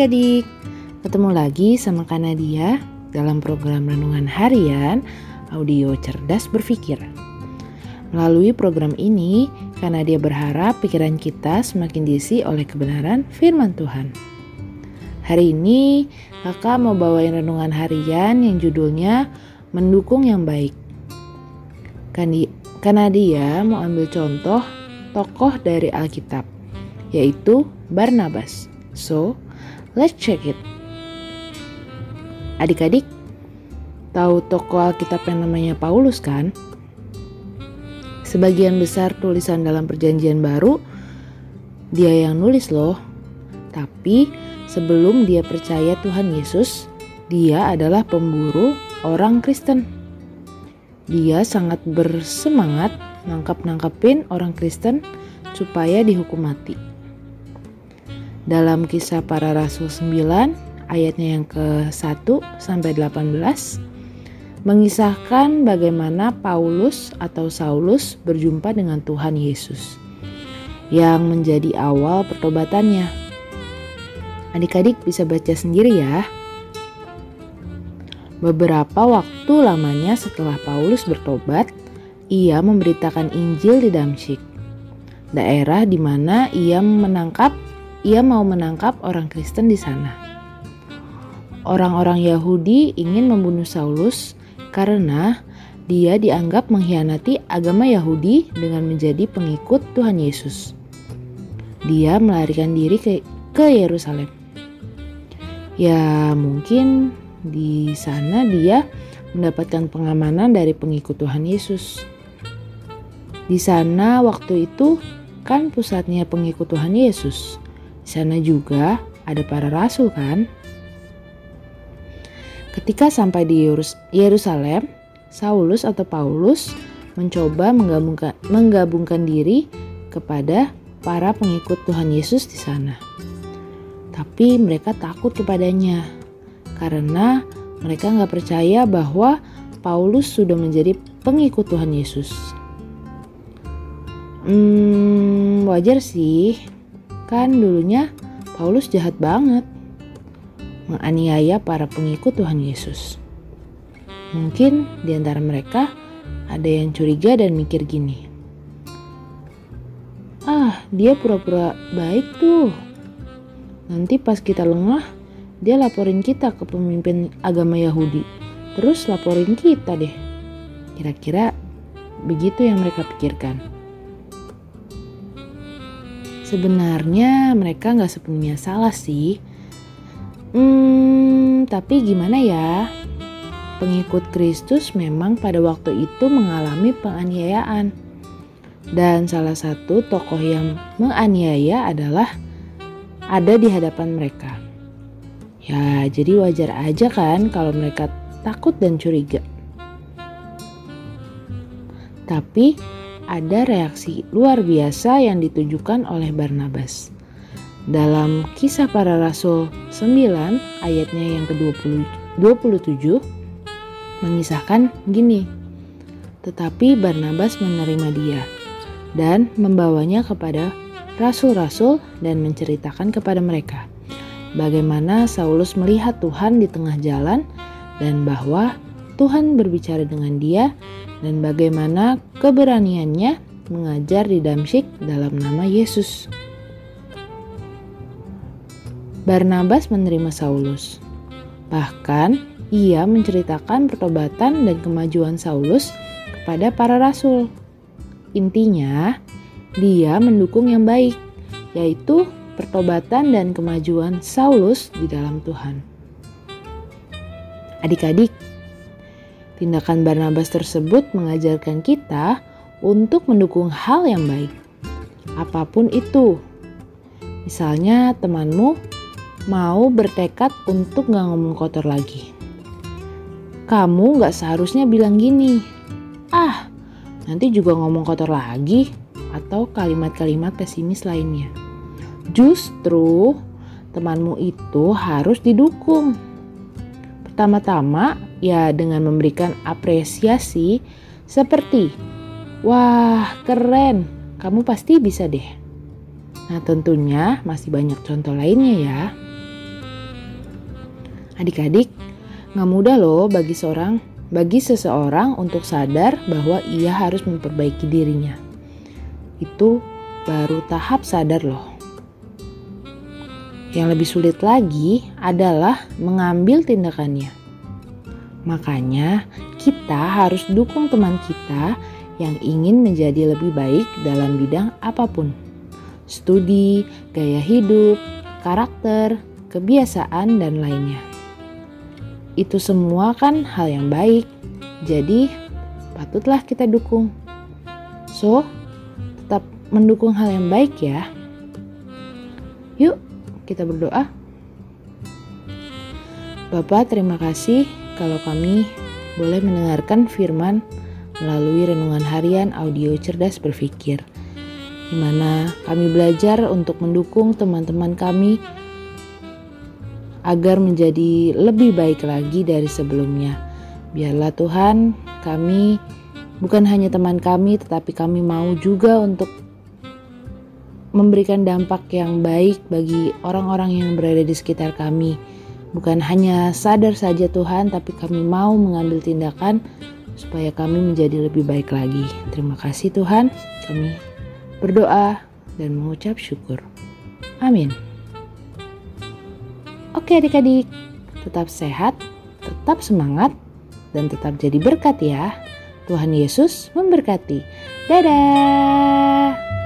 adik-adik, ketemu lagi sama Kanadia dalam program Renungan Harian Audio Cerdas Berpikir. Melalui program ini, Kanadia berharap pikiran kita semakin diisi oleh kebenaran firman Tuhan. Hari ini, kakak mau bawain renungan harian yang judulnya Mendukung yang Baik. Kanadia mau ambil contoh tokoh dari Alkitab, yaitu Barnabas. So, let's check it. Adik-adik, tahu tokoh Alkitab yang namanya Paulus kan? Sebagian besar tulisan dalam perjanjian baru, dia yang nulis loh. Tapi sebelum dia percaya Tuhan Yesus, dia adalah pemburu orang Kristen. Dia sangat bersemangat nangkap-nangkepin orang Kristen supaya dihukum mati dalam kisah para rasul 9 ayatnya yang ke-1 sampai 18 mengisahkan bagaimana Paulus atau Saulus berjumpa dengan Tuhan Yesus yang menjadi awal pertobatannya. Adik-adik bisa baca sendiri ya. Beberapa waktu lamanya setelah Paulus bertobat, ia memberitakan Injil di Damsyik, daerah di mana ia menangkap ia mau menangkap orang Kristen di sana. Orang-orang Yahudi ingin membunuh Saulus karena dia dianggap mengkhianati agama Yahudi dengan menjadi pengikut Tuhan Yesus. Dia melarikan diri ke, Yerusalem. Ya, mungkin di sana dia mendapatkan pengamanan dari pengikut Tuhan Yesus. Di sana waktu itu kan pusatnya pengikut Tuhan Yesus sana juga ada para rasul kan? Ketika sampai di Yerusalem, Saulus atau Paulus mencoba menggabungkan, menggabungkan diri kepada para pengikut Tuhan Yesus di sana. Tapi mereka takut kepadanya karena mereka nggak percaya bahwa Paulus sudah menjadi pengikut Tuhan Yesus. Hmm, wajar sih Kan dulunya Paulus jahat banget, menganiaya para pengikut Tuhan Yesus. Mungkin di antara mereka ada yang curiga dan mikir gini. Ah, dia pura-pura baik tuh. Nanti pas kita lengah, dia laporin kita ke pemimpin agama Yahudi. Terus laporin kita deh. Kira-kira begitu yang mereka pikirkan. Sebenarnya mereka nggak sepenuhnya salah sih. Hmm, tapi gimana ya? Pengikut Kristus memang pada waktu itu mengalami penganiayaan. Dan salah satu tokoh yang menganiaya adalah ada di hadapan mereka. Ya, jadi wajar aja kan kalau mereka takut dan curiga. Tapi ada reaksi luar biasa yang ditunjukkan oleh Barnabas. Dalam kisah para rasul 9 ayatnya yang ke-27 mengisahkan gini. Tetapi Barnabas menerima dia dan membawanya kepada rasul-rasul dan menceritakan kepada mereka bagaimana Saulus melihat Tuhan di tengah jalan dan bahwa Tuhan berbicara dengan dia dan bagaimana keberaniannya mengajar di Damsyik dalam nama Yesus. Barnabas menerima Saulus. Bahkan, ia menceritakan pertobatan dan kemajuan Saulus kepada para rasul. Intinya, dia mendukung yang baik, yaitu pertobatan dan kemajuan Saulus di dalam Tuhan. Adik-adik, Tindakan Barnabas tersebut mengajarkan kita untuk mendukung hal yang baik, apa pun itu. Misalnya, temanmu mau bertekad untuk gak ngomong kotor lagi. Kamu gak seharusnya bilang gini, "Ah, nanti juga ngomong kotor lagi," atau kalimat-kalimat pesimis lainnya. Justru temanmu itu harus didukung. Pertama-tama, ya dengan memberikan apresiasi seperti wah keren kamu pasti bisa deh nah tentunya masih banyak contoh lainnya ya Adik-adik, nggak mudah loh bagi seorang, bagi seseorang untuk sadar bahwa ia harus memperbaiki dirinya. Itu baru tahap sadar loh. Yang lebih sulit lagi adalah mengambil tindakannya. Makanya, kita harus dukung teman kita yang ingin menjadi lebih baik dalam bidang apa pun: studi, gaya hidup, karakter, kebiasaan, dan lainnya. Itu semua kan hal yang baik, jadi patutlah kita dukung. So, tetap mendukung hal yang baik ya. Yuk, kita berdoa. Bapak, terima kasih kalau kami boleh mendengarkan firman melalui renungan harian audio cerdas berpikir, di mana kami belajar untuk mendukung teman-teman kami agar menjadi lebih baik lagi dari sebelumnya. Biarlah Tuhan, kami bukan hanya teman kami, tetapi kami mau juga untuk memberikan dampak yang baik bagi orang-orang yang berada di sekitar kami. Bukan hanya sadar saja Tuhan, tapi kami mau mengambil tindakan supaya kami menjadi lebih baik lagi. Terima kasih Tuhan, kami berdoa dan mengucap syukur. Amin. Oke adik-adik, tetap sehat, tetap semangat, dan tetap jadi berkat ya. Tuhan Yesus memberkati. Dadah!